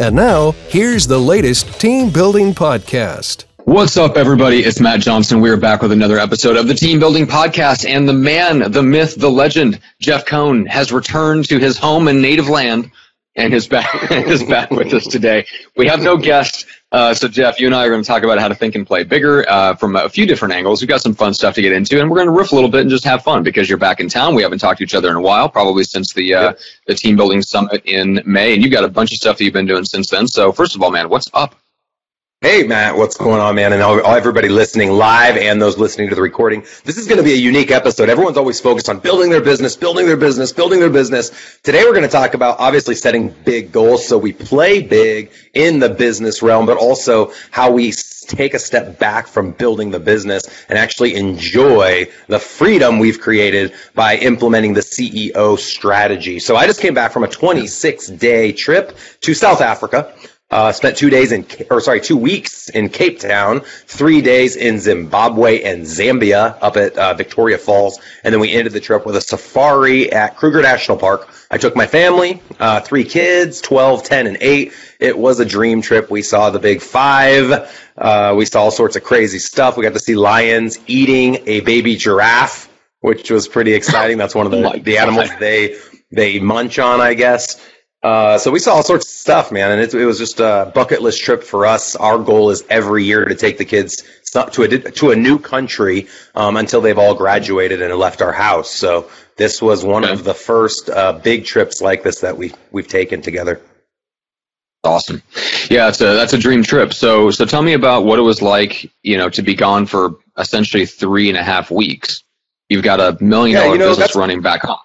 And now, here's the latest team building podcast. What's up, everybody? It's Matt Johnson. We're back with another episode of the Team Building Podcast. And the man, the myth, the legend, Jeff Cohn, has returned to his home and native land and is back, is back with us today. We have no guest. Uh, so, Jeff, you and I are going to talk about how to think and play bigger uh, from a few different angles. We've got some fun stuff to get into, and we're going to riff a little bit and just have fun because you're back in town. We haven't talked to each other in a while, probably since the uh, yep. the team building summit in May, and you've got a bunch of stuff that you've been doing since then. So, first of all, man, what's up? Hey, Matt, what's going on, man? And all, everybody listening live and those listening to the recording. This is going to be a unique episode. Everyone's always focused on building their business, building their business, building their business. Today, we're going to talk about obviously setting big goals so we play big in the business realm, but also how we take a step back from building the business and actually enjoy the freedom we've created by implementing the CEO strategy. So I just came back from a 26 day trip to South Africa. Uh, spent two days in, or sorry, two weeks in Cape Town, three days in Zimbabwe and Zambia up at uh, Victoria Falls, and then we ended the trip with a safari at Kruger National Park. I took my family, uh, three kids, 12, 10, and 8. It was a dream trip. We saw the big five. Uh, we saw all sorts of crazy stuff. We got to see lions eating a baby giraffe, which was pretty exciting. That's one of the, oh the animals they they munch on, I guess. Uh, so we saw all sorts of stuff, man, and it, it, was just a bucket list trip for us. Our goal is every year to take the kids to a to a new country um, until they've all graduated and left our house. So this was one okay. of the first uh, big trips like this that we we've taken together. Awesome, yeah, it's a that's a dream trip. So so tell me about what it was like, you know, to be gone for essentially three and a half weeks. You've got a million dollar yeah, you know, business running back home.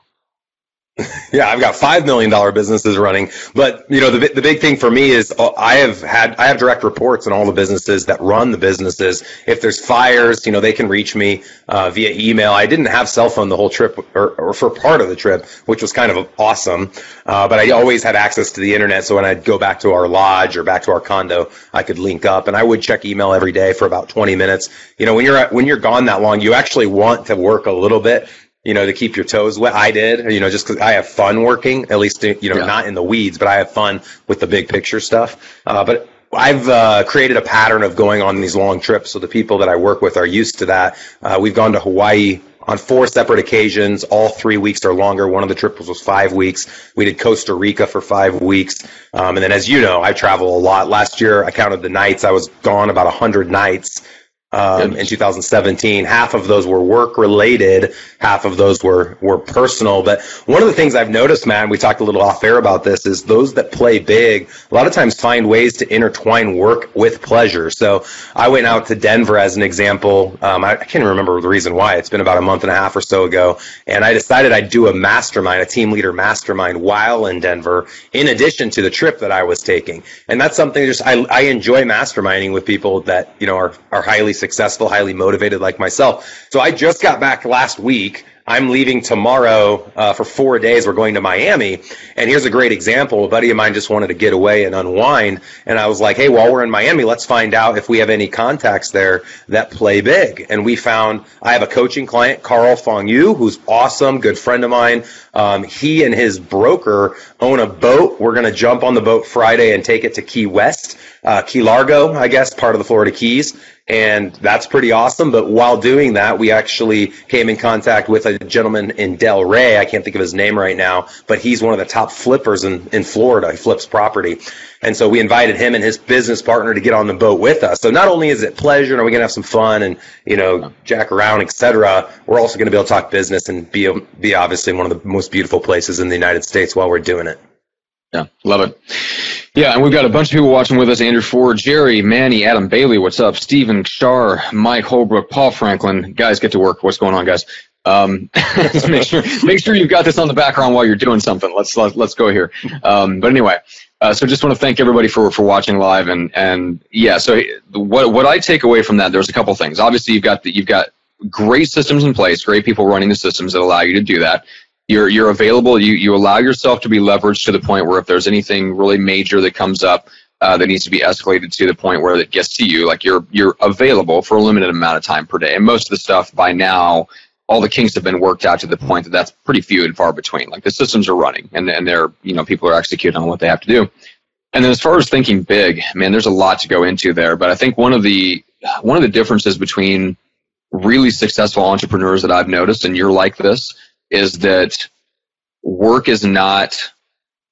Yeah, I've got five million dollar businesses running, but you know the the big thing for me is uh, I have had I have direct reports in all the businesses that run the businesses. If there's fires, you know they can reach me uh, via email. I didn't have cell phone the whole trip or, or for part of the trip, which was kind of awesome. Uh, but I always had access to the internet, so when I'd go back to our lodge or back to our condo, I could link up, and I would check email every day for about 20 minutes. You know, when you're when you're gone that long, you actually want to work a little bit you know, to keep your toes wet. I did, you know, just because I have fun working, at least, you know, yeah. not in the weeds, but I have fun with the big picture stuff. Uh, but I've uh, created a pattern of going on these long trips, so the people that I work with are used to that. Uh, we've gone to Hawaii on four separate occasions, all three weeks or longer. One of the trips was five weeks. We did Costa Rica for five weeks. Um, and then, as you know, I travel a lot. Last year, I counted the nights. I was gone about 100 nights um, in 2017. Half of those were work related, half of those were were personal. But one of the things I've noticed, man, we talked a little off air about this, is those that play big a lot of times find ways to intertwine work with pleasure. So I went out to Denver as an example. Um, I, I can't remember the reason why. It's been about a month and a half or so ago, and I decided I'd do a mastermind, a team leader mastermind, while in Denver, in addition to the trip that I was taking. And that's something just I, I enjoy masterminding with people that you know are are highly successful, highly motivated like myself. So I just got back last week I'm leaving tomorrow uh, for four days. We're going to Miami. And here's a great example. A buddy of mine just wanted to get away and unwind. And I was like, hey, while we're in Miami, let's find out if we have any contacts there that play big. And we found I have a coaching client, Carl Fong Yu, who's awesome, good friend of mine. Um, he and his broker own a boat. We're going to jump on the boat Friday and take it to Key West, uh, Key Largo, I guess, part of the Florida Keys and that's pretty awesome. But while doing that, we actually came in contact with a gentleman in Delray. I can't think of his name right now, but he's one of the top flippers in, in Florida. He flips property. And so we invited him and his business partner to get on the boat with us. So not only is it pleasure and are we going to have some fun and, you know, jack around, etc., we're also going to be able to talk business and be, be obviously one of the most beautiful places in the United States while we're doing it. Yeah, love it. Yeah, and we've got a bunch of people watching with us. Andrew Ford, Jerry, Manny, Adam Bailey, what's up? Stephen Shar, Mike Holbrook, Paul Franklin. Guys, get to work. What's going on, guys? Um, make sure make sure you've got this on the background while you're doing something. Let's let, us let us go here. Um, but anyway, Uh, so just want to thank everybody for, for watching live and, and yeah, so what, what I take away from that, there's a couple things. Obviously you've got the, you've got great systems in place, great people running the systems that allow you to do that. You're, you're available. You, you allow yourself to be leveraged to the point where if there's anything really major that comes up, uh, that needs to be escalated to the point where it gets to you, like you're, you're available for a limited amount of time per day. And most of the stuff by now, all the kinks have been worked out to the point that that's pretty few and far between. Like the systems are running and, and they're, you know, people are executing on what they have to do. And then as far as thinking big, man, there's a lot to go into there. But I think one of the, one of the differences between really successful entrepreneurs that I've noticed, and you're like this, is that work is not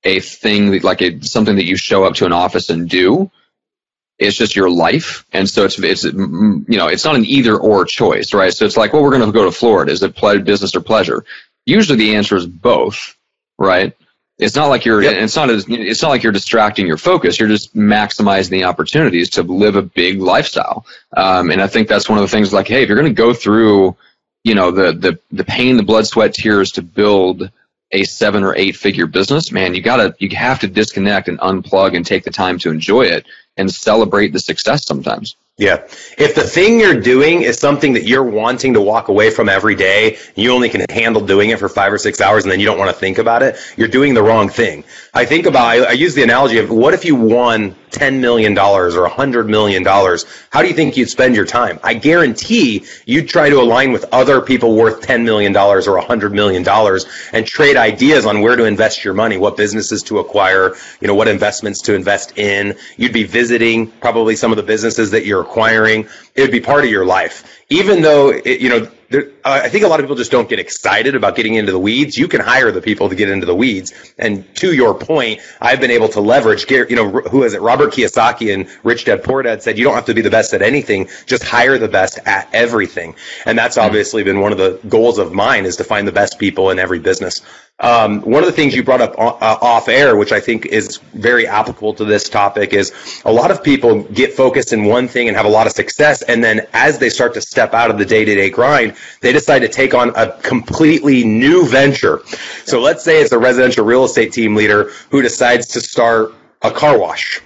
a thing that, like a, something that you show up to an office and do. It's just your life, and so it's it's you know it's not an either or choice, right? So it's like, well, we're going to go to Florida. Is it ple- business or pleasure? Usually the answer is both, right? It's not like you're. Yep. It's not as. It's not like you're distracting your focus. You're just maximizing the opportunities to live a big lifestyle. Um, and I think that's one of the things. Like, hey, if you're going to go through, you know, the the the pain, the blood, sweat, tears to build a seven or eight figure business, man, you gotta you have to disconnect and unplug and take the time to enjoy it and celebrate the success sometimes. Yeah. If the thing you're doing is something that you're wanting to walk away from every day, you only can handle doing it for five or six hours and then you don't want to think about it, you're doing the wrong thing. I think about, I, I use the analogy of what if you won $10 million or $100 million? How do you think you'd spend your time? I guarantee you'd try to align with other people worth $10 million or $100 million and trade ideas on where to invest your money, what businesses to acquire, you know, what investments to invest in. You'd be visiting probably some of the businesses that you're acquiring. It would be part of your life. Even though, it, you know, there, uh, I think a lot of people just don't get excited about getting into the weeds. You can hire the people to get into the weeds. And to your point, I've been able to leverage, you know, who is it? Robert Kiyosaki and Rich Dad Poor Dad said, you don't have to be the best at anything. Just hire the best at everything. And that's hmm. obviously been one of the goals of mine is to find the best people in every business. Um, one of the things you brought up uh, off air, which I think is very applicable to this topic, is a lot of people get focused in one thing and have a lot of success. And then as they start to step out of the day to day grind, they decide to take on a completely new venture. So let's say it's a residential real estate team leader who decides to start a car wash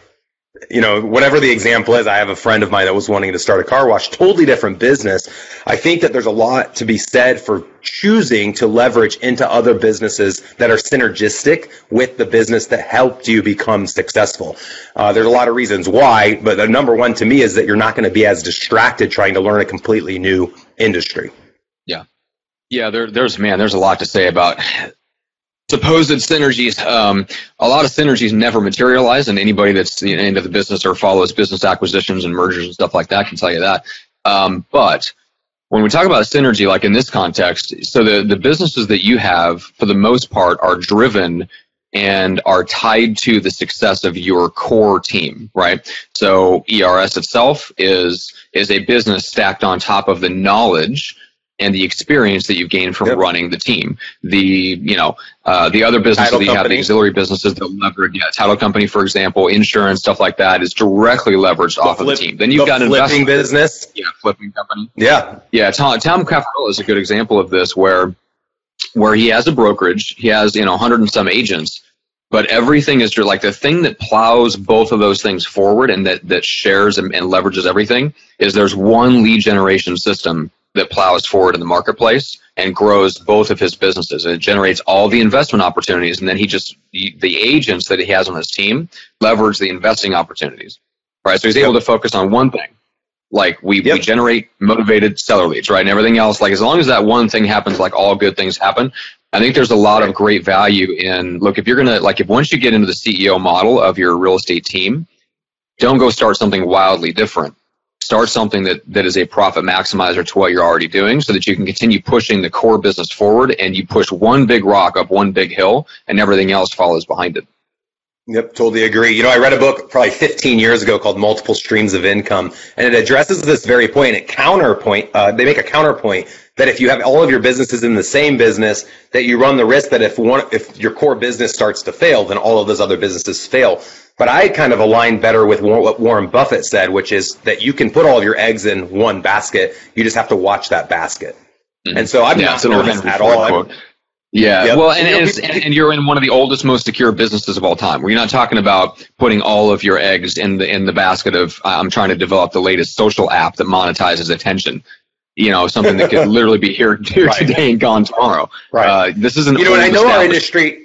you know, whatever the example is, I have a friend of mine that was wanting to start a car wash, totally different business. I think that there's a lot to be said for choosing to leverage into other businesses that are synergistic with the business that helped you become successful. Uh, there's a lot of reasons why, but the number one to me is that you're not going to be as distracted trying to learn a completely new industry. Yeah. Yeah, there, there's man, there's a lot to say about supposed synergies. Um, a lot of synergies never materialize, and anybody that's you know, into the business or follows business acquisitions and mergers and stuff like that can tell you that. Um, but when we talk about synergy, like in this context, so the, the businesses that you have, for the most part, are driven and are tied to the success of your core team, right? So ERS itself is is a business stacked on top of the knowledge and the experience that you've gained from yep. running the team. The you know uh, the other businesses title that you company. have, the auxiliary businesses that leverage, yeah, title company, for example, insurance stuff like that is directly leveraged the off flip, of the team. Then you've the got an flipping business, yeah, flipping company, yeah, yeah. Tom Tom Caffarella is a good example of this, where where he has a brokerage, he has you know 100 and some agents, but everything is like the thing that plows both of those things forward and that that shares and, and leverages everything is there's one lead generation system that plows forward in the marketplace and grows both of his businesses. And it generates all the investment opportunities. And then he just, the agents that he has on his team leverage the investing opportunities. Right. So he's able to focus on one thing. Like we, yep. we generate motivated seller leads, right? And everything else, like as long as that one thing happens, like all good things happen. I think there's a lot of great value in look, if you're going to, like, if once you get into the CEO model of your real estate team, don't go start something wildly different start something that, that is a profit maximizer to what you're already doing so that you can continue pushing the core business forward and you push one big rock up one big hill and everything else follows behind it. Yep, totally agree. You know, I read a book probably 15 years ago called Multiple Streams of Income, and it addresses this very point. It counterpoint, uh, they make a counterpoint that if you have all of your businesses in the same business, that you run the risk that if one, if your core business starts to fail, then all of those other businesses fail. But I kind of align better with what Warren Buffett said, which is that you can put all of your eggs in one basket. You just have to watch that basket. Mm-hmm. And so I'm yeah, not nervous at all. Yeah, yep. well, and, and, and, you're in one of the oldest, most secure businesses of all time. Where you're not talking about putting all of your eggs in the in the basket of I'm trying to develop the latest social app that monetizes attention. You know, something that could literally be here, here right. today and gone tomorrow. Right. Uh, this is an you know, and I know our industry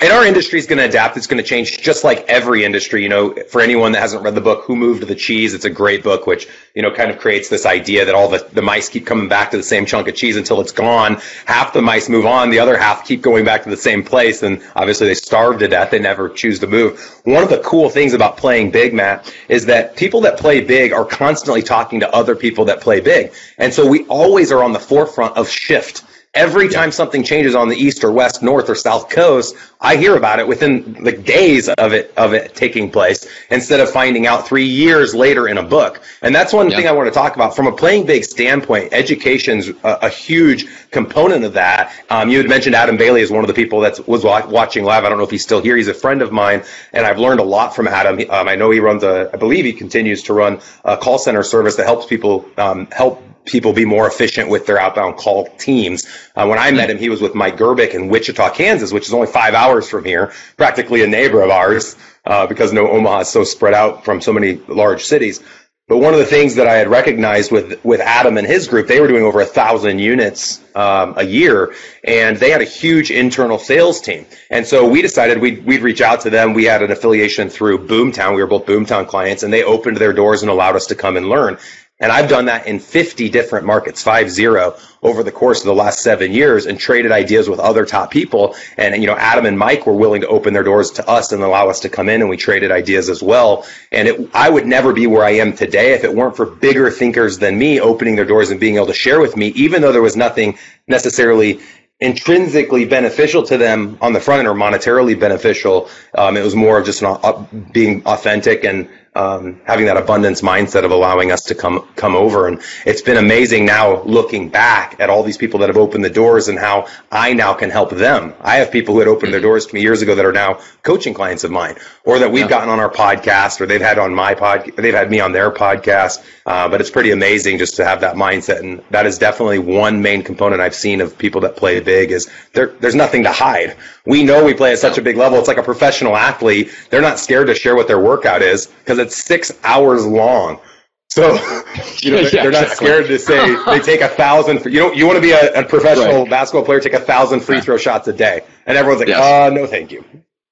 and our industry is going to adapt. It's going to change just like every industry. You know, for anyone that hasn't read the book, Who Moved the Cheese? It's a great book, which, you know, kind of creates this idea that all the, the mice keep coming back to the same chunk of cheese until it's gone. Half the mice move on. The other half keep going back to the same place. And obviously they starve to death. They never choose to move. One of the cool things about playing big, Matt, is that people that play big are constantly talking to other people that play big. And so we always are on the forefront of shift. Every time something changes on the east or west, north or south coast, I hear about it within the days of it of it taking place instead of finding out three years later in a book. And that's one thing I want to talk about from a playing big standpoint. Education's a, a huge component of that. Um, you had mentioned Adam Bailey is one of the people that was watching live. I don't know if he's still here. He's a friend of mine, and I've learned a lot from Adam. Um, I know he runs a, I believe he continues to run a call center service that helps people um, help people be more efficient with their outbound call teams. Uh, when I met him, he was with Mike Gerbic in Wichita, Kansas, which is only five hours from here, practically a neighbor of ours, uh, because no Omaha is so spread out from so many large cities. But one of the things that I had recognized with with Adam and his group, they were doing over a thousand units um, a year, and they had a huge internal sales team. And so we decided we'd we'd reach out to them. We had an affiliation through Boomtown. We were both Boomtown clients, and they opened their doors and allowed us to come and learn. And I've done that in 50 different markets, five zero, over the course of the last seven years and traded ideas with other top people. And, you know, Adam and Mike were willing to open their doors to us and allow us to come in and we traded ideas as well. And it, I would never be where I am today if it weren't for bigger thinkers than me opening their doors and being able to share with me, even though there was nothing necessarily intrinsically beneficial to them on the front end or monetarily beneficial. Um, it was more of just uh, being authentic and um, having that abundance mindset of allowing us to come come over. And it's been amazing now looking back at all these people that have opened the doors and how I now can help them. I have people who had opened their doors to me years ago that are now coaching clients of mine, or that we've yeah. gotten on our podcast, or they've had on my pod, they've had me on their podcast. Uh, but it's pretty amazing just to have that mindset, and that is definitely one main component I've seen of people that play big is there, there's nothing to hide. We know we play at such a big level. It's like a professional athlete. They're not scared to share what their workout is because it's six hours long. So, you know, they're, yeah, not exactly. scared to say they take a thousand. You know, you want to be a, a professional right. basketball player, take a thousand free throw shots a day, and everyone's like, yes. "Oh, no, thank you."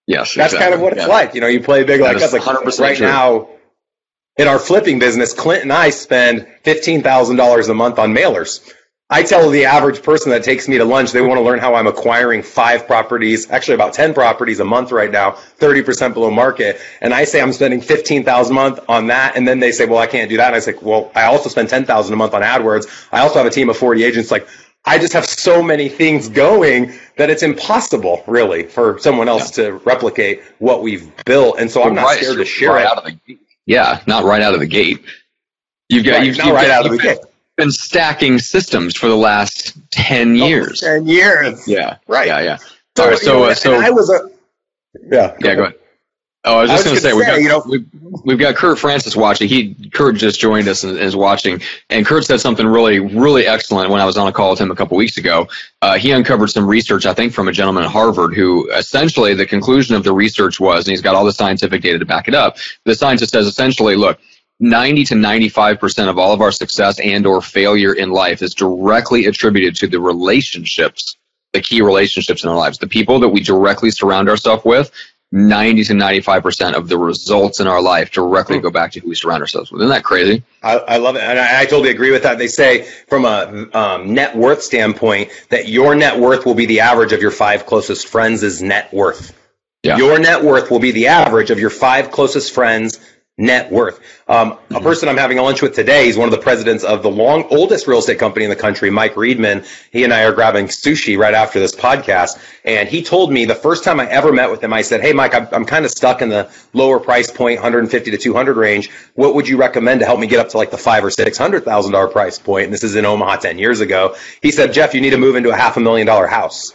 Yes, that's exactly. kind of what it's yeah. like. You know, you play big that like that's like right true. now. In our flipping business, Clint and I spend fifteen thousand dollars a month on mailers. I tell the average person that takes me to lunch, they want to learn how I'm acquiring five properties, actually about 10 properties a month right now, 30% below market. And I say I'm spending 15,000 a month on that. And then they say, well, I can't do that. And I say, well, I also spend 10,000 a month on AdWords. I also have a team of 40 agents. Like I just have so many things going that it's impossible really for someone else yeah. to replicate what we've built. And so I'm not right, scared to share right it. Out of the, yeah, not right out of the gate. You've got, right, you've, not you've right got, out of the gate been stacking systems for the last 10 years. Oh, 10 years. Yeah. Right. Yeah, yeah. So, All right, so, you know, uh, so I was a, yeah. Go yeah, go ahead. Oh, I was just going to say, say, we've got, you know, we've, we've, got Kurt Francis watching. He Kurt just joined us and is watching, and Kurt said something really, really excellent when I was on a call with him a couple weeks ago. Uh, he uncovered some research, I think, from a gentleman at Harvard who essentially the conclusion of the research was, and he's got all the scientific data to back it up. The scientist says essentially, look, 90 to 95% of all of our success and or failure in life is directly attributed to the relationships, the key relationships in our lives. The people that we directly surround ourselves with, 90 to 95% of the results in our life directly go back to who we surround ourselves with. Isn't that crazy? I, I love it. And I, I, totally agree with that. They say from a um, net worth standpoint that your net worth will be the average of your five closest friends' net worth. Yeah. Your net worth will be the average of your five closest friends' net worth. Um, mm-hmm. A person I'm having a lunch with today, is one of the presidents of the long oldest real estate company in the country, Mike Riedman. He and I are grabbing sushi right after this podcast. And he told me the first time I ever met with him, I said, Hey, Mike, I'm, I'm kind of stuck in the lower price point, 150 to 200 range. What would you recommend to help me get up to like the five or six hundred thousand dollar price point? And this is in Omaha 10 years ago. He said, Jeff, you need to move into a half a million dollar house.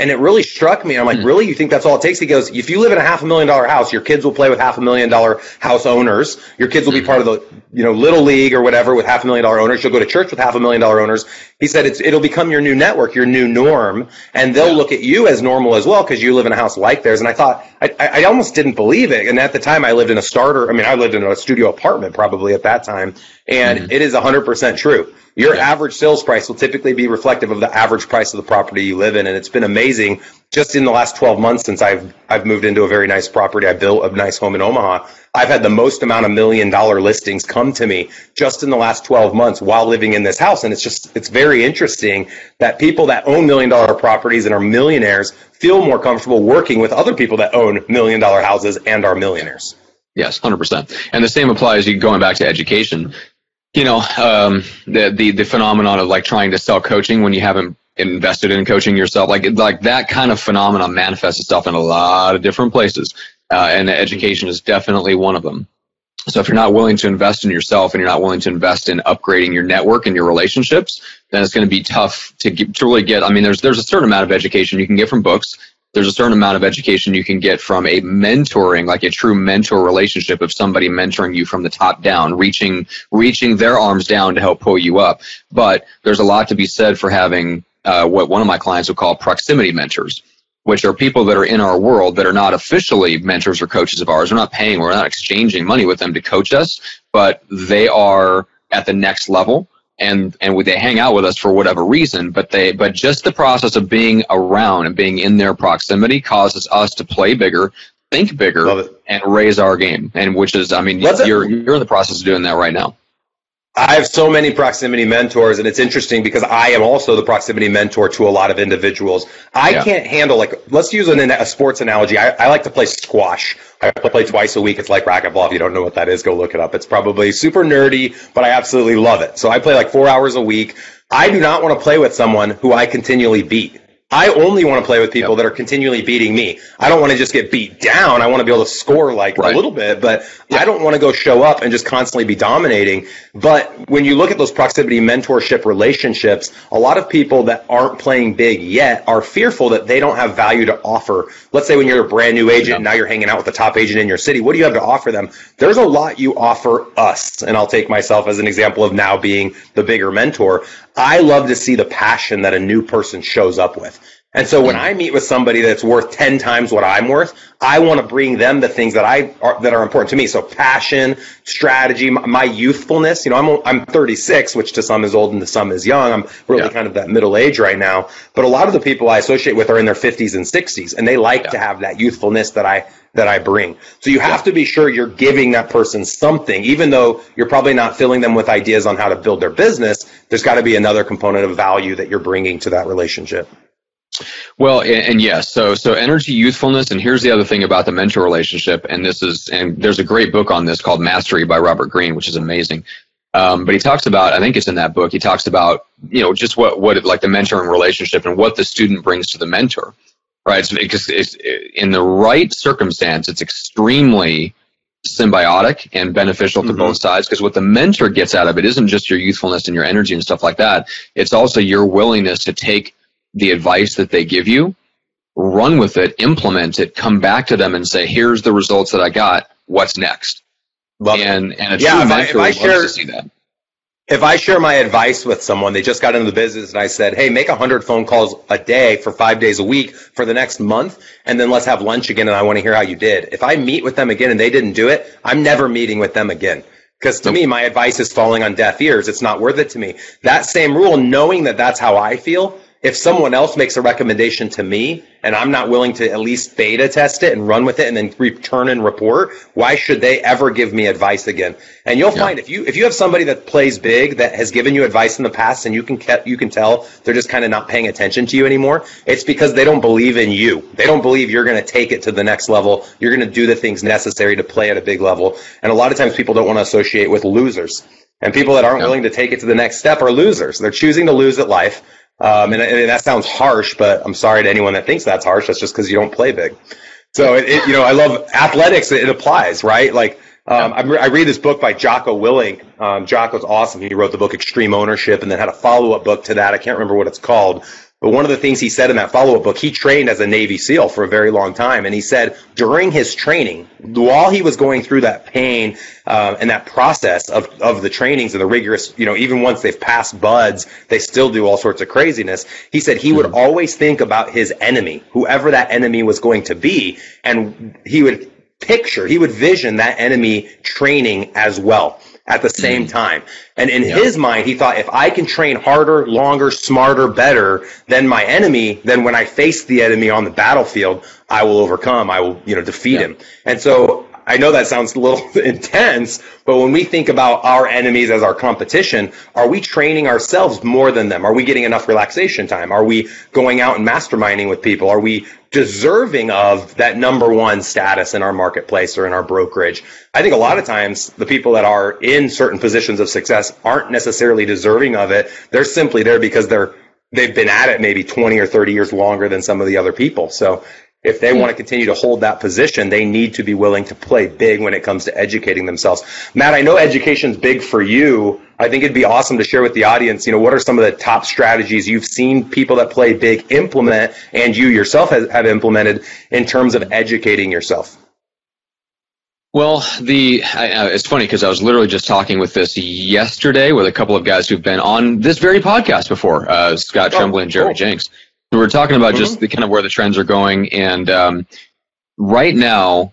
And it really struck me. I'm like, mm-hmm. really? You think that's all it takes? He goes, if you live in a half a million dollar house, your kids will play with half a million dollar house owners. Your kids will be part of the, you know, little league or whatever with half a million dollar owners. You'll go to church with half a million dollar owners. He said it's, it'll become your new network, your new norm. And they'll yeah. look at you as normal as well because you live in a house like theirs. And I thought, I, I almost didn't believe it. And at the time I lived in a starter. I mean, I lived in a studio apartment probably at that time. And mm-hmm. it is 100% true. Your yeah. average sales price will typically be reflective of the average price of the property you live in. And it's been amazing just in the last 12 months since I've, I've moved into a very nice property. I built a nice home in Omaha. I've had the most amount of million dollar listings come to me just in the last 12 months while living in this house. And it's just, it's very interesting that people that own million dollar properties and are millionaires feel more comfortable working with other people that own million dollar houses and are millionaires. Yes, 100%. And the same applies going back to education you know um, the, the the phenomenon of like trying to sell coaching when you haven't invested in coaching yourself like like that kind of phenomenon manifests itself in a lot of different places uh, and education is definitely one of them. So if you're not willing to invest in yourself and you're not willing to invest in upgrading your network and your relationships then it's going to be tough to, get, to really get i mean there's there's a certain amount of education you can get from books there's a certain amount of education you can get from a mentoring, like a true mentor relationship of somebody mentoring you from the top down, reaching, reaching their arms down to help pull you up. But there's a lot to be said for having uh, what one of my clients would call proximity mentors, which are people that are in our world that are not officially mentors or coaches of ours. We're not paying, we're not exchanging money with them to coach us, but they are at the next level and and they hang out with us for whatever reason but they but just the process of being around and being in their proximity causes us to play bigger think bigger and raise our game. And which is i mean Let's you're you're in the process of doing that right now I have so many proximity mentors, and it's interesting because I am also the proximity mentor to a lot of individuals. I yeah. can't handle like let's use an, a sports analogy. I, I like to play squash. I play twice a week. It's like racquetball. If you don't know what that is, go look it up. It's probably super nerdy, but I absolutely love it. So I play like four hours a week. I do not want to play with someone who I continually beat. I only want to play with people yep. that are continually beating me. I don't want to just get beat down. I want to be able to score like right. a little bit, but yep. I don't want to go show up and just constantly be dominating. But when you look at those proximity mentorship relationships, a lot of people that aren't playing big yet are fearful that they don't have value to offer. Let's say when you're a brand new agent, yep. now you're hanging out with the top agent in your city. What do you have to offer them? There's a lot you offer us. And I'll take myself as an example of now being the bigger mentor. I love to see the passion that a new person shows up with. And so when I meet with somebody that's worth 10 times what I'm worth, I want to bring them the things that I are, that are important to me. So passion, strategy, my, my youthfulness, you know, I'm, I'm 36, which to some is old and to some is young. I'm really yeah. kind of that middle age right now. But a lot of the people I associate with are in their 50s and 60s and they like yeah. to have that youthfulness that I, that I bring. So you have to be sure you're giving that person something, even though you're probably not filling them with ideas on how to build their business. There's got to be another component of value that you're bringing to that relationship. Well, and, and, yes, so so energy, youthfulness, and here's the other thing about the mentor relationship, and this is and there's a great book on this called Mastery by Robert Greene, which is amazing. Um, but he talks about, I think it's in that book, he talks about you know just what what like the mentoring relationship and what the student brings to the mentor, right? because it's, in the right circumstance, it's extremely symbiotic and beneficial to mm-hmm. both sides because what the mentor gets out of it isn't just your youthfulness and your energy and stuff like that it's also your willingness to take the advice that they give you, run with it, implement it, come back to them and say, here's the results that I got. What's next? Love and, and a yeah, true mentor I, if I share, to see that. If I share my advice with someone, they just got into the business and I said, hey, make 100 phone calls a day for five days a week for the next month, and then let's have lunch again and I want to hear how you did. If I meet with them again and they didn't do it, I'm never meeting with them again. Because to me, my advice is falling on deaf ears. It's not worth it to me. That same rule, knowing that that's how I feel, if someone else makes a recommendation to me and I'm not willing to at least beta test it and run with it and then return and report, why should they ever give me advice again? And you'll yeah. find if you if you have somebody that plays big that has given you advice in the past and you can you can tell they're just kind of not paying attention to you anymore, it's because they don't believe in you. They don't believe you're going to take it to the next level. You're going to do the things necessary to play at a big level. And a lot of times people don't want to associate with losers. And people that aren't yeah. willing to take it to the next step are losers. They're choosing to lose at life um, and, and, that sounds harsh, but I'm sorry to anyone that thinks that's harsh. That's just because you don't play big. So it, it, you know, I love athletics. It, applies, right? Like um, I, I, read this book by Jocko Willink. Um, Jocko's awesome. He wrote the book Extreme Ownership, and then had a follow-up book to that. I can't remember what it's called. But one of the things he said in that follow up book, he trained as a Navy SEAL for a very long time. And he said during his training, while he was going through that pain uh, and that process of, of the trainings and the rigorous, you know, even once they've passed BUD/S, they still do all sorts of craziness. He said he would mm-hmm. always think about his enemy, whoever that enemy was going to be. And he would picture, he would vision that enemy training as well at the same mm-hmm. time. And in yeah. his mind, he thought if I can train harder, longer, smarter, better than my enemy, then when I face the enemy on the battlefield, I will overcome. I will, you know, defeat yeah. him. And so I know that sounds a little intense, but when we think about our enemies as our competition, are we training ourselves more than them? Are we getting enough relaxation time? Are we going out and masterminding with people? Are we deserving of that number one status in our marketplace or in our brokerage? I think a lot of times the people that are in certain positions of success aren't necessarily deserving of it. They're simply there because they're they've been at it maybe 20 or 30 years longer than some of the other people. So if they want to continue to hold that position, they need to be willing to play big when it comes to educating themselves. Matt, I know education's big for you. I think it'd be awesome to share with the audience, you know, what are some of the top strategies you've seen people that play big implement and you yourself have, have implemented in terms of educating yourself? Well, the uh, it's funny because I was literally just talking with this yesterday with a couple of guys who've been on this very podcast before, uh, Scott oh, Tremblay and Jerry cool. Jenks. We're talking about mm-hmm. just the kind of where the trends are going, and um, right now,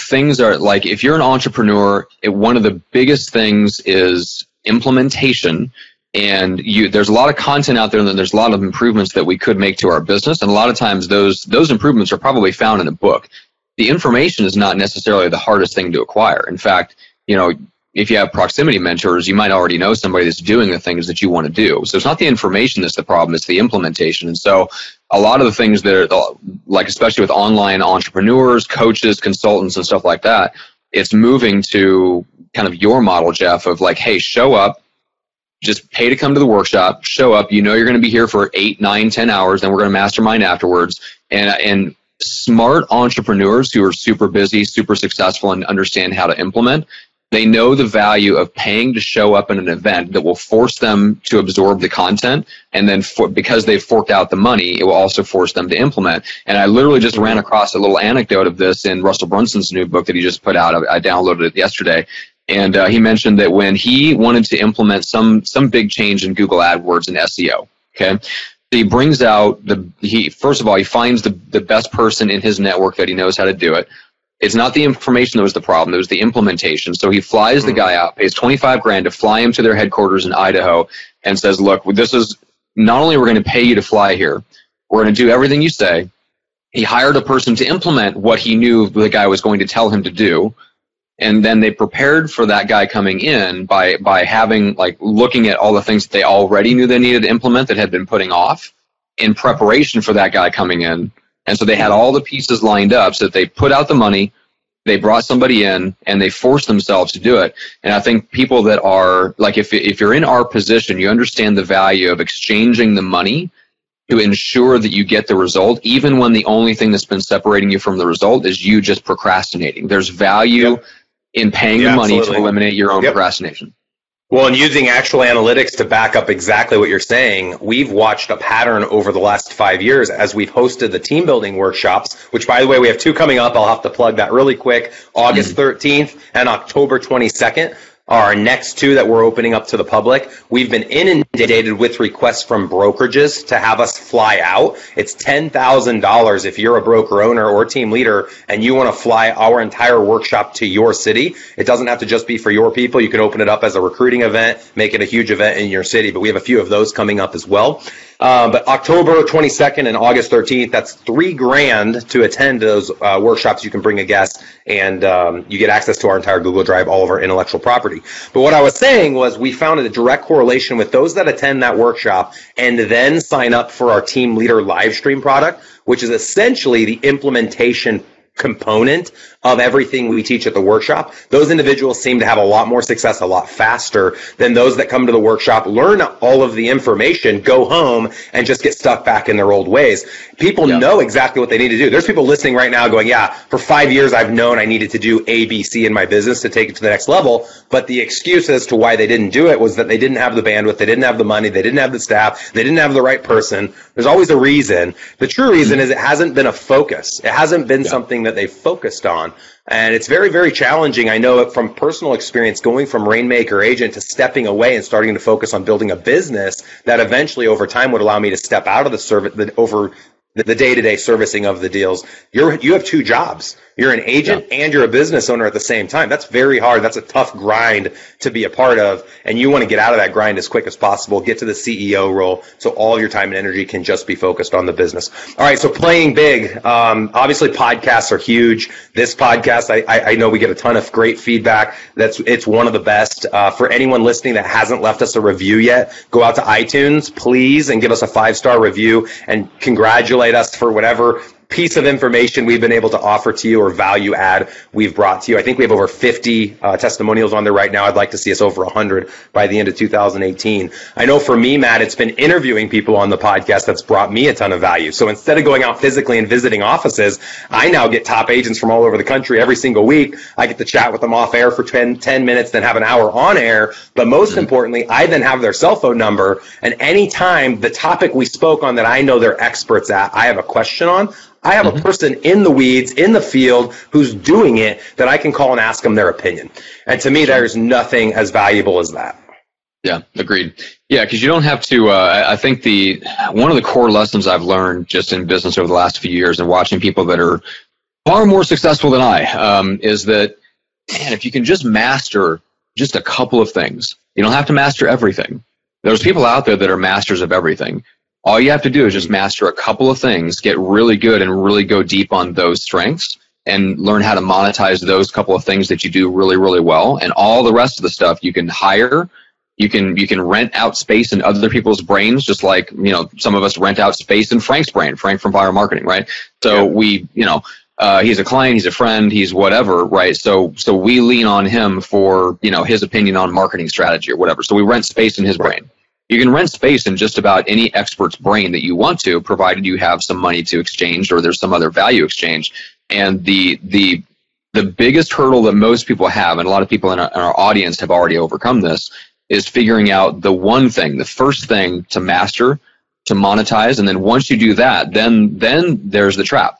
things are like if you're an entrepreneur, it, one of the biggest things is implementation. And you, there's a lot of content out there, and there's a lot of improvements that we could make to our business. And a lot of times, those those improvements are probably found in a book. The information is not necessarily the hardest thing to acquire. In fact, you know, if you have proximity mentors, you might already know somebody that's doing the things that you want to do. So it's not the information that's the problem, it's the implementation. And so a lot of the things that are like, especially with online entrepreneurs, coaches, consultants, and stuff like that, it's moving to kind of your model, Jeff, of like, hey, show up, just pay to come to the workshop, show up. You know you're going to be here for eight, nine, ten hours, then we're going to mastermind afterwards. And and smart entrepreneurs who are super busy, super successful, and understand how to implement they know the value of paying to show up in an event that will force them to absorb the content. And then for, because they've forked out the money, it will also force them to implement. And I literally just ran across a little anecdote of this in Russell Brunson's new book that he just put out. I, I downloaded it yesterday. And uh, he mentioned that when he wanted to implement some some big change in Google AdWords and SEO, okay, he brings out the he first of all he finds the the best person in his network that he knows how to do it it's not the information that was the problem. It was the implementation. So he flies the hmm. guy out, pays 25 grand to fly him to their headquarters in Idaho and says, look, this is not only we're going to pay you to fly here, we're going to do everything you say. He hired a person to implement what he knew the guy was going to tell him to do. And then they prepared for that guy coming in by, by having, like, looking at all the things that they already knew they needed to implement that had been putting off in preparation for that guy coming in and so they had all the pieces lined up so that they put out the money, they brought somebody in, and they forced themselves to do it. And I think people that are like, if if you're in our position, you understand the value of exchanging the money to ensure that you get the result, even when the only thing that's been separating you from the result is you just procrastinating. There's value yep. in paying yeah, the money absolutely. to eliminate your own yep. procrastination. Well, and using actual analytics to back up exactly what you're saying, we've watched a pattern over the last five years as we've hosted the team building workshops, which by the way, we have two coming up. I'll have to plug that really quick. August 13th mm-hmm. and October 22nd our next two that we're opening up to the public. We've been inundated with requests from brokerages to have us fly out. It's $10,000 if you're a broker owner or team leader and you want to fly our entire workshop to your city. It doesn't have to just be for your people. You can open it up as a recruiting event, make it a huge event in your city, but we have a few of those coming up as well. Uh, but October 22nd and August 13th, that's three grand to attend those uh, workshops. You can bring a guest and um, you get access to our entire Google Drive, all of our intellectual property. But what I was saying was we found a direct correlation with those that attend that workshop and then sign up for our team leader live stream product, which is essentially the implementation component of everything we teach at the workshop, those individuals seem to have a lot more success a lot faster than those that come to the workshop, learn all of the information, go home and just get stuck back in their old ways. People know exactly what they need to do. There's people listening right now going, yeah, for five years I've known I needed to do A, B, C in my business to take it to the next level. But the excuse as to why they didn't do it was that they didn't have the bandwidth, they didn't have the money, they didn't have the staff, they didn't have the right person. There's always a reason. The true reason hmm. is it hasn't been a focus. It hasn't been something that they focused on. And it's very, very challenging. I know from personal experience going from Rainmaker agent to stepping away and starting to focus on building a business that eventually over time would allow me to step out of the service, the, over the day-to-day servicing of the deals. You're, you have two jobs. You're an agent yeah. and you're a business owner at the same time. That's very hard. That's a tough grind to be a part of. And you want to get out of that grind as quick as possible, get to the CEO role so all your time and energy can just be focused on the business. All right. So playing big. Um, obviously podcasts are huge. This podcast, I, I, I, know we get a ton of great feedback. That's, it's one of the best. Uh, for anyone listening that hasn't left us a review yet, go out to iTunes, please, and give us a five star review and congratulate us for whatever piece of information we've been able to offer to you or value add we've brought to you. I think we have over 50 uh, testimonials on there right now. I'd like to see us over 100 by the end of 2018. I know for me, Matt, it's been interviewing people on the podcast that's brought me a ton of value. So instead of going out physically and visiting offices, I now get top agents from all over the country every single week. I get to chat with them off air for 10, 10 minutes, then have an hour on air. But most mm-hmm. importantly, I then have their cell phone number. And anytime the topic we spoke on that I know they're experts at, I have a question on, I have mm-hmm. a person in the weeds, in the field, who's doing it that I can call and ask them their opinion. And to me, there's nothing as valuable as that. Yeah, agreed. Yeah, because you don't have to. Uh, I think the one of the core lessons I've learned just in business over the last few years and watching people that are far more successful than I um, is that, man, if you can just master just a couple of things, you don't have to master everything. There's people out there that are masters of everything. All you have to do is just master a couple of things, get really good and really go deep on those strengths and learn how to monetize those couple of things that you do really, really well. And all the rest of the stuff you can hire. You can you can rent out space in other people's brains, just like you know some of us rent out space in Frank's brain, Frank from Fire Marketing, right? So yeah. we you know uh, he's a client, he's a friend, he's whatever, right? So so we lean on him for you know his opinion on marketing strategy or whatever. So we rent space in his right. brain. You can rent space in just about any expert's brain that you want to, provided you have some money to exchange or there's some other value exchange. And the the the biggest hurdle that most people have, and a lot of people in our, in our audience have already overcome this, is figuring out the one thing, the first thing to master, to monetize, and then once you do that, then then there's the trap.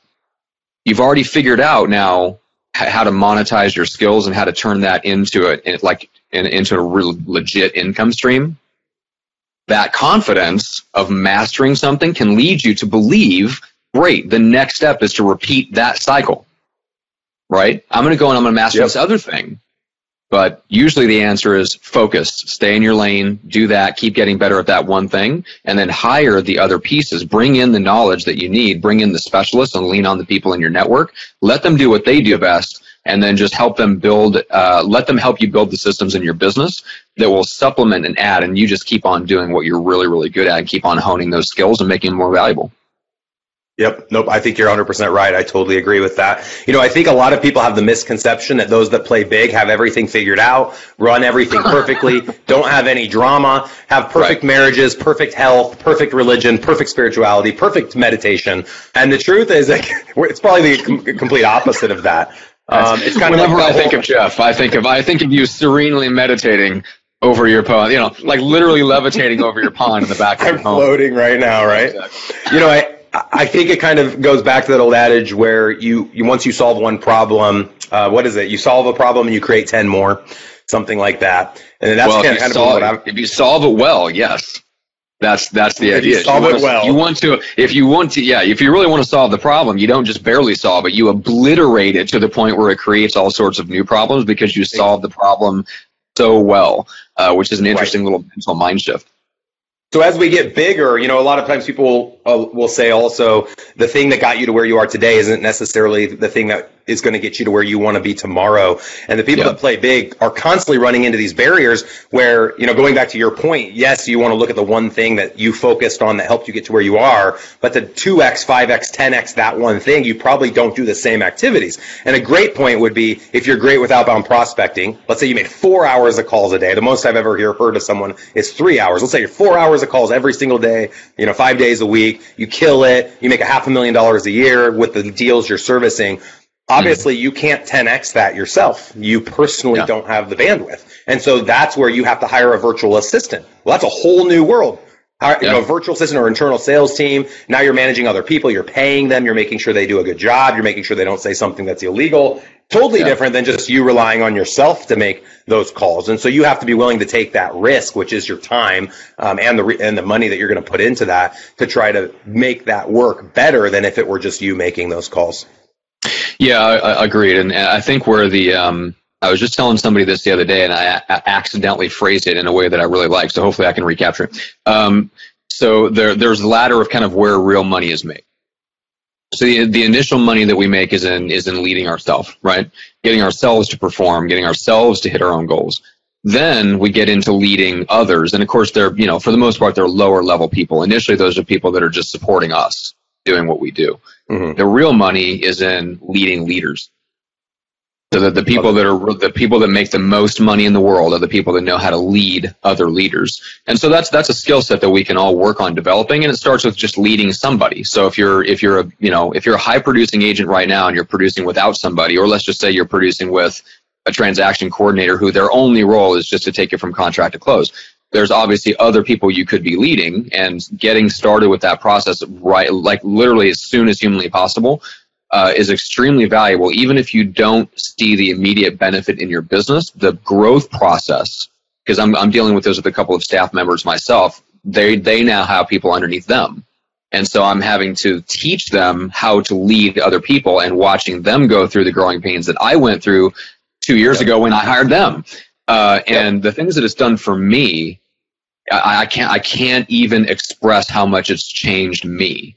You've already figured out now how to monetize your skills and how to turn that into a like into a real legit income stream that confidence of mastering something can lead you to believe, great, the next step is to repeat that cycle. Right? I'm going to go and I'm going to master yep. this other thing. But usually the answer is focus, stay in your lane, do that, keep getting better at that one thing, and then hire the other pieces. Bring in the knowledge that you need, bring in the specialists and lean on the people in your network. Let them do what they do best and then just help them build, uh, let them help you build the systems in your business that will supplement and add, and you just keep on doing what you're really, really good at and keep on honing those skills and making them more valuable. Yep. Nope. I think you're 100% right. I totally agree with that. You know, I think a lot of people have the misconception that those that play big have everything figured out, run everything perfectly, don't have any drama, have perfect right. marriages, perfect health, perfect religion, perfect spirituality, perfect meditation. And the truth is like, it's probably the complete opposite of that. Um, it's kind Whenever of like I think of Jeff, I think of I think of you serenely meditating over your pond, you know, like literally levitating over your pond in the back of I'm your home. floating right now, right? Exactly. You know, I I think it kind of goes back to that old adage where you, you once you solve one problem, uh, what is it? You solve a problem and you create ten more, something like that. And that's well, kind, of, solve, of if you solve it well, yes. That's that's the if idea. You solve you it well. You want to if you want to yeah, if you really want to solve the problem, you don't just barely solve it. You obliterate it to the point where it creates all sorts of new problems because you solve the problem so well, uh, which is an interesting right. little mental mind shift. So as we get bigger, you know, a lot of times people Uh, will say also the thing that got you to where you are today isn't necessarily the thing that is going to get you to where you want to be tomorrow. And the people yeah. that play big are constantly running into these barriers where, you know, going back to your point, yes, you want to look at the one thing that you focused on that helped you get to where you are, but the 2x, 5x, 10x, that one thing, you probably don't do the same activities. And a great point would be if you're great with outbound prospecting, let's say you made four hours of calls a day. The most I've ever heard of someone is three hours. Let's say you're four hours of calls every single day, you know, five days a week. You kill it. You make a half a million dollars a year with the deals you're servicing Obviously, mm-hmm. you can't 10x that yourself. You personally yeah. don't have the bandwidth. And so that's where you have to hire a virtual assistant. Well, that's a whole new world. You yeah. know, virtual assistant or internal sales team. Now you're managing other people. You're paying them. You're making sure they do a good job. You're making sure they don't say something that's illegal. Totally yeah. different than just you relying on yourself to make those calls. And so you have to be willing to take that risk, which is your time um, and the re- and the money that you're going to put into that to try to make that work better than if it were just you making those calls. Yeah, I, I agreed, and I think where the um, I was just telling somebody this the other day, and I, I accidentally phrased it in a way that I really like. So hopefully, I can recapture it. Um, so there, there's the ladder of kind of where real money is made. So the, the initial money that we make is in is in leading ourselves, right? Getting ourselves to perform, getting ourselves to hit our own goals. Then we get into leading others, and of course, they're you know for the most part they're lower level people. Initially, those are people that are just supporting us doing what we do. Mm-hmm. The real money is in leading leaders. So that the people that are the people that make the most money in the world are the people that know how to lead other leaders. And so that's that's a skill set that we can all work on developing. And it starts with just leading somebody. So if you're if you're a you know if you're a high producing agent right now and you're producing without somebody, or let's just say you're producing with a transaction coordinator who their only role is just to take it from contract to close there's obviously other people you could be leading and getting started with that process right like literally as soon as humanly possible uh, is extremely valuable. Even if you don't see the immediate benefit in your business the growth process because I'm, I'm dealing with this with a couple of staff members myself they they now have people underneath them. And so i'm having to teach them how to lead other people and watching them go through the growing pains that i went through two years ago when i hired them. Uh, and the things that it's done for me, I, I, can't I can't even express how much it's changed me.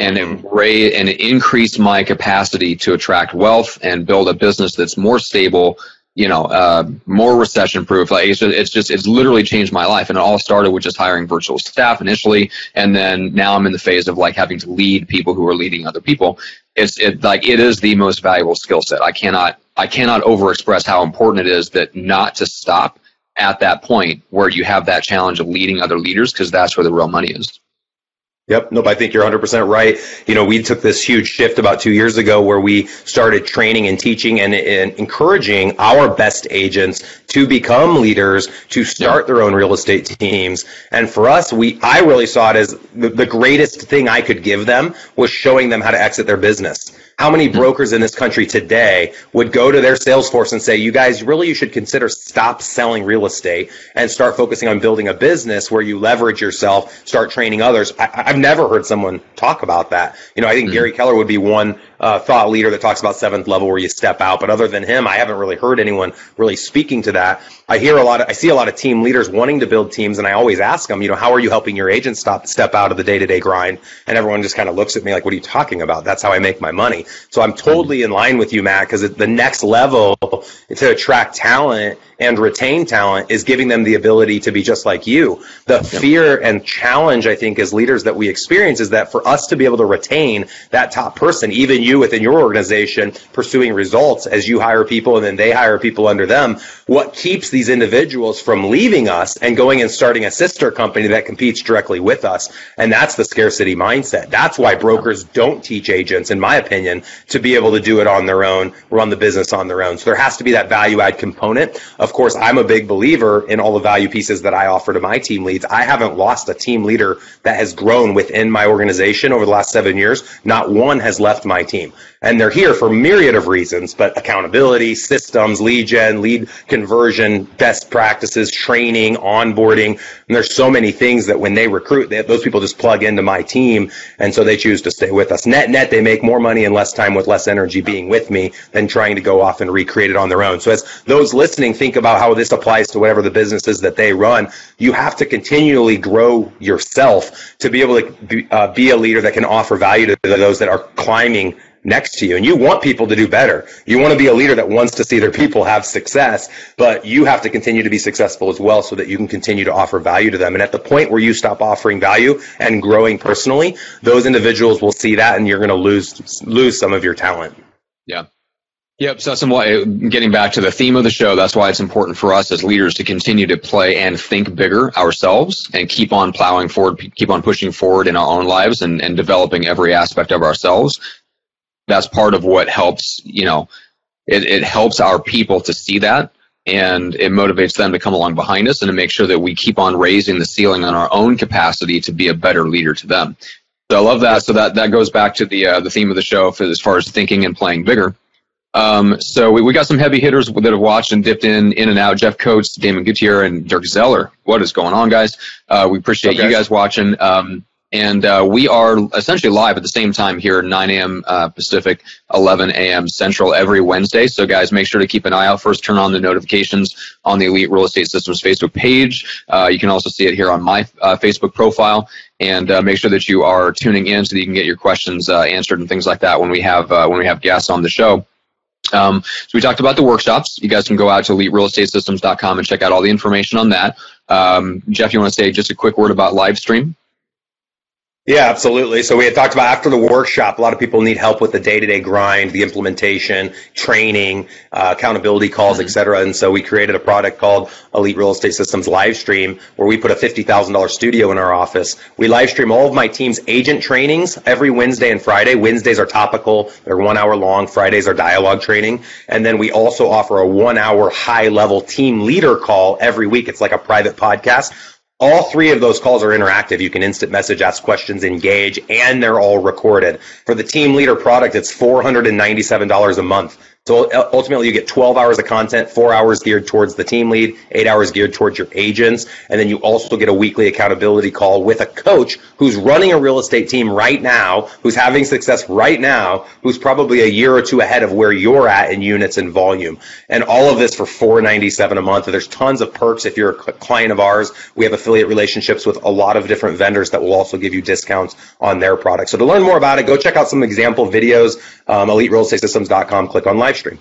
And it and it increased my capacity to attract wealth and build a business that's more stable, you know, uh, more recession proof. Like it's just, it's just it's literally changed my life. And it all started with just hiring virtual staff initially, and then now I'm in the phase of like having to lead people who are leading other people. It's it like it is the most valuable skill set. I cannot I cannot overexpress how important it is that not to stop at that point where you have that challenge of leading other leaders because that's where the real money is. Yep. Nope. I think you're 100% right. You know, we took this huge shift about two years ago where we started training and teaching and, and encouraging our best agents to become leaders, to start their own real estate teams. And for us, we, I really saw it as the, the greatest thing I could give them was showing them how to exit their business. How many hmm. brokers in this country today would go to their sales force and say, you guys really you should consider stop selling real estate and start focusing on building a business where you leverage yourself, start training others. I, have never heard someone talk about that. You know, I think mm-hmm. Gary Keller would be one uh, thought leader that talks about seventh level where you step out. But other than him, I haven't really heard anyone really speaking to that. I hear a lot of, I see a lot of team leaders wanting to build teams and I always ask them, you know, how are you helping your agents stop, step out of the day to day grind? And everyone just kind of looks at me like, what are you talking about? That's how I make my money. So I'm totally in line with you, Matt, because the next level to attract talent and retain talent is giving them the ability to be just like you. The fear and challenge, I think, as leaders that we experience is that for us to be able to retain that top person, even you within your organization pursuing results as you hire people and then they hire people under them, what keeps these individuals from leaving us and going and starting a sister company that competes directly with us? And that's the scarcity mindset. That's why brokers don't teach agents, in my opinion, to be able to do it on their own, run the business on their own. So there has to be that value add component of course, I'm a big believer in all the value pieces that I offer to my team leads. I haven't lost a team leader that has grown within my organization over the last seven years. Not one has left my team. And they're here for myriad of reasons, but accountability, systems, lead gen, lead conversion, best practices, training, onboarding. And there's so many things that when they recruit, they, those people just plug into my team. And so they choose to stay with us. Net, net, they make more money in less time with less energy being with me than trying to go off and recreate it on their own. So as those listening think about how this applies to whatever the businesses that they run, you have to continually grow yourself to be able to be, uh, be a leader that can offer value to those that are climbing next to you. And you want people to do better. You want to be a leader that wants to see their people have success, but you have to continue to be successful as well so that you can continue to offer value to them. And at the point where you stop offering value and growing personally, those individuals will see that and you're going to lose, lose some of your talent. Yeah. Yep. So, some getting back to the theme of the show, that's why it's important for us as leaders to continue to play and think bigger ourselves and keep on plowing forward, keep on pushing forward in our own lives and, and developing every aspect of ourselves that's part of what helps, you know, it, it helps our people to see that and it motivates them to come along behind us and to make sure that we keep on raising the ceiling on our own capacity to be a better leader to them. So I love that. So that, that goes back to the, uh, the theme of the show for, as far as thinking and playing bigger. Um, so we, we got some heavy hitters that have watched and dipped in, in and out. Jeff Coates, Damon Gutierrez, and Dirk Zeller. What is going on, guys? Uh, we appreciate okay. you guys watching. Um, and uh, we are essentially live at the same time here, 9 a.m. Uh, Pacific, 11 a.m. Central every Wednesday. So, guys, make sure to keep an eye out. First, turn on the notifications on the Elite Real Estate Systems Facebook page. Uh, you can also see it here on my uh, Facebook profile. And uh, make sure that you are tuning in so that you can get your questions uh, answered and things like that when we have when we have guests on the show. Um, so we talked about the workshops. You guys can go out to eliterealestatesystems.com and check out all the information on that. Um, Jeff, you want to say just a quick word about live stream? Yeah, absolutely. So we had talked about after the workshop, a lot of people need help with the day-to-day grind, the implementation, training, uh, accountability calls, mm-hmm. et cetera. And so we created a product called Elite Real Estate Systems Live Stream, where we put a $50,000 studio in our office. We live stream all of my team's agent trainings every Wednesday and Friday. Wednesdays are topical. They're one hour long. Fridays are dialogue training. And then we also offer a one hour high level team leader call every week. It's like a private podcast all three of those calls are interactive. You can instant message, ask questions, engage, and they're all recorded. For the team leader product, it's $497 a month. So ultimately, you get 12 hours of content, four hours geared towards the team lead, eight hours geared towards your agents. And then you also get a weekly accountability call with a coach who's running a real estate team right now, who's having success right now, who's probably a year or two ahead of where you're at in units and volume. And all of this for 497 a month. There's tons of perks if you're a client of ours. We have affiliate relationships with a lot of different vendors that will also give you discounts on their products. So to learn more about it, go check out some example videos, um, eliterealestatesystems.com, click on live stream.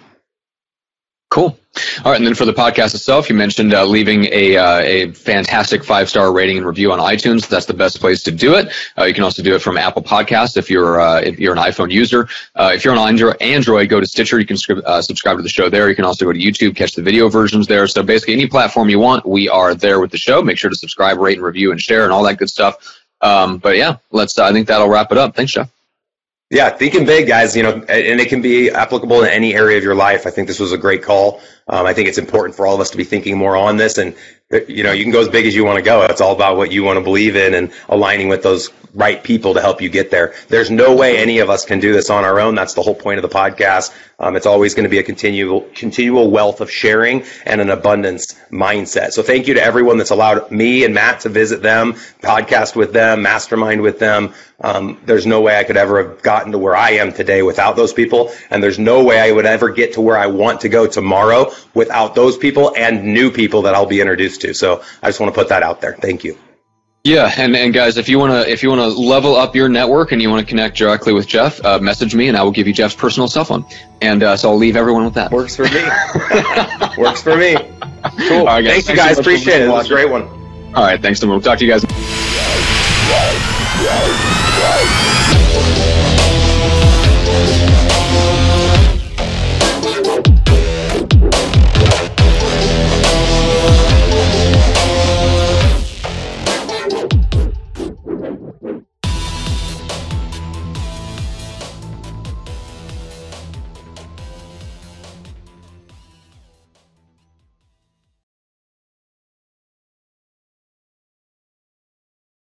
Cool. All right, and then for the podcast itself, you mentioned uh, leaving a uh, a fantastic five star rating and review on iTunes. That's the best place to do it. Uh, you can also do it from Apple Podcasts if you're uh, if you're an iPhone user. Uh, if you're on Android, go to Stitcher. You can uh, subscribe to the show there. You can also go to YouTube, catch the video versions there. So basically, any platform you want, we are there with the show. Make sure to subscribe, rate, and review, and share, and all that good stuff. Um, but yeah, let's. I think that'll wrap it up. Thanks, Jeff. Yeah, thinking big, guys. You know, and it can be applicable in any area of your life. I think this was a great call. Um, I think it's important for all of us to be thinking more on this. And you know, you can go as big as you want to go. It's all about what you want to believe in and aligning with those right people to help you get there. There's no way any of us can do this on our own. That's the whole point of the podcast. Um, it's always going to be a continual, continual wealth of sharing and an abundance mindset. So thank you to everyone that's allowed me and Matt to visit them, podcast with them, mastermind with them. Um, there's no way I could ever have gotten to where I am today without those people. And there's no way I would ever get to where I want to go tomorrow without those people and new people that I'll be introduced to. So I just want to put that out there. Thank you. Yeah, and, and guys, if you want to if you want to level up your network and you want to connect directly with Jeff, uh, message me and I will give you Jeff's personal cell phone. And uh, so I'll leave everyone with that. Works for me. Works for me. Cool. Right, guys. Thanks, you guys. Appreciate it. It was a great one. All right, thanks. We'll talk to you guys.